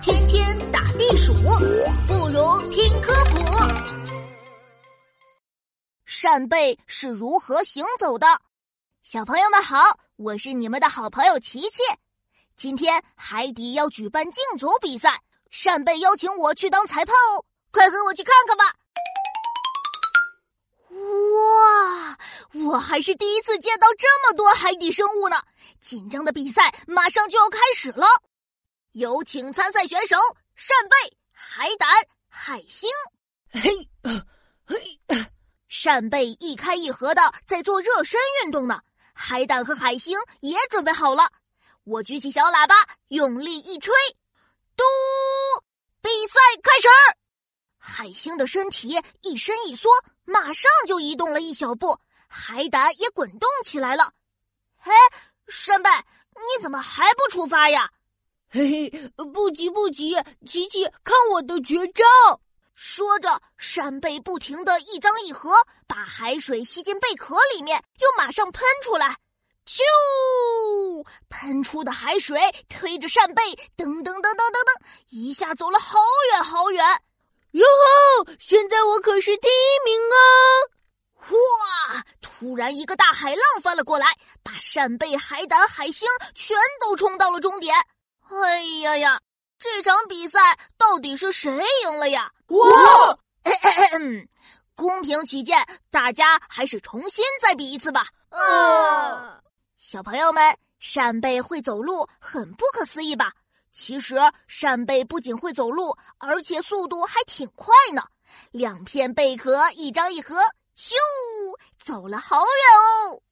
天天打地鼠，不如听科普。扇贝是如何行走的？小朋友们好，我是你们的好朋友琪琪。今天海底要举办竞走比赛，扇贝邀请我去当裁判哦，快跟我去看看吧！哇，我还是第一次见到这么多海底生物呢，紧张的比赛马上就要开始了。有请参赛选手：扇贝、海胆、海星。嘿，嘿。扇贝一开一合的在做热身运动呢，海胆和海星也准备好了。我举起小喇叭，用力一吹，嘟！比赛开始。海星的身体一伸一缩，马上就移动了一小步，海胆也滚动起来了。嘿，扇贝，你怎么还不出发呀？嘿嘿，不急不急，琪琪，看我的绝招。说着，扇贝不停的一张一合，把海水吸进贝壳里面，又马上喷出来。啾！喷出的海水推着扇贝，噔噔噔噔噔噔，一下走了好远好远。哟吼！现在我可是第一名啊！哇！突然一个大海浪翻了过来，把扇贝、海胆、海星全都冲到了终点。哎呀呀！这场比赛到底是谁赢了呀？哇！公平起见，大家还是重新再比一次吧。啊！小朋友们，扇贝会走路，很不可思议吧？其实，扇贝不仅会走路，而且速度还挺快呢。两片贝壳一张一合，咻，走了好远哦。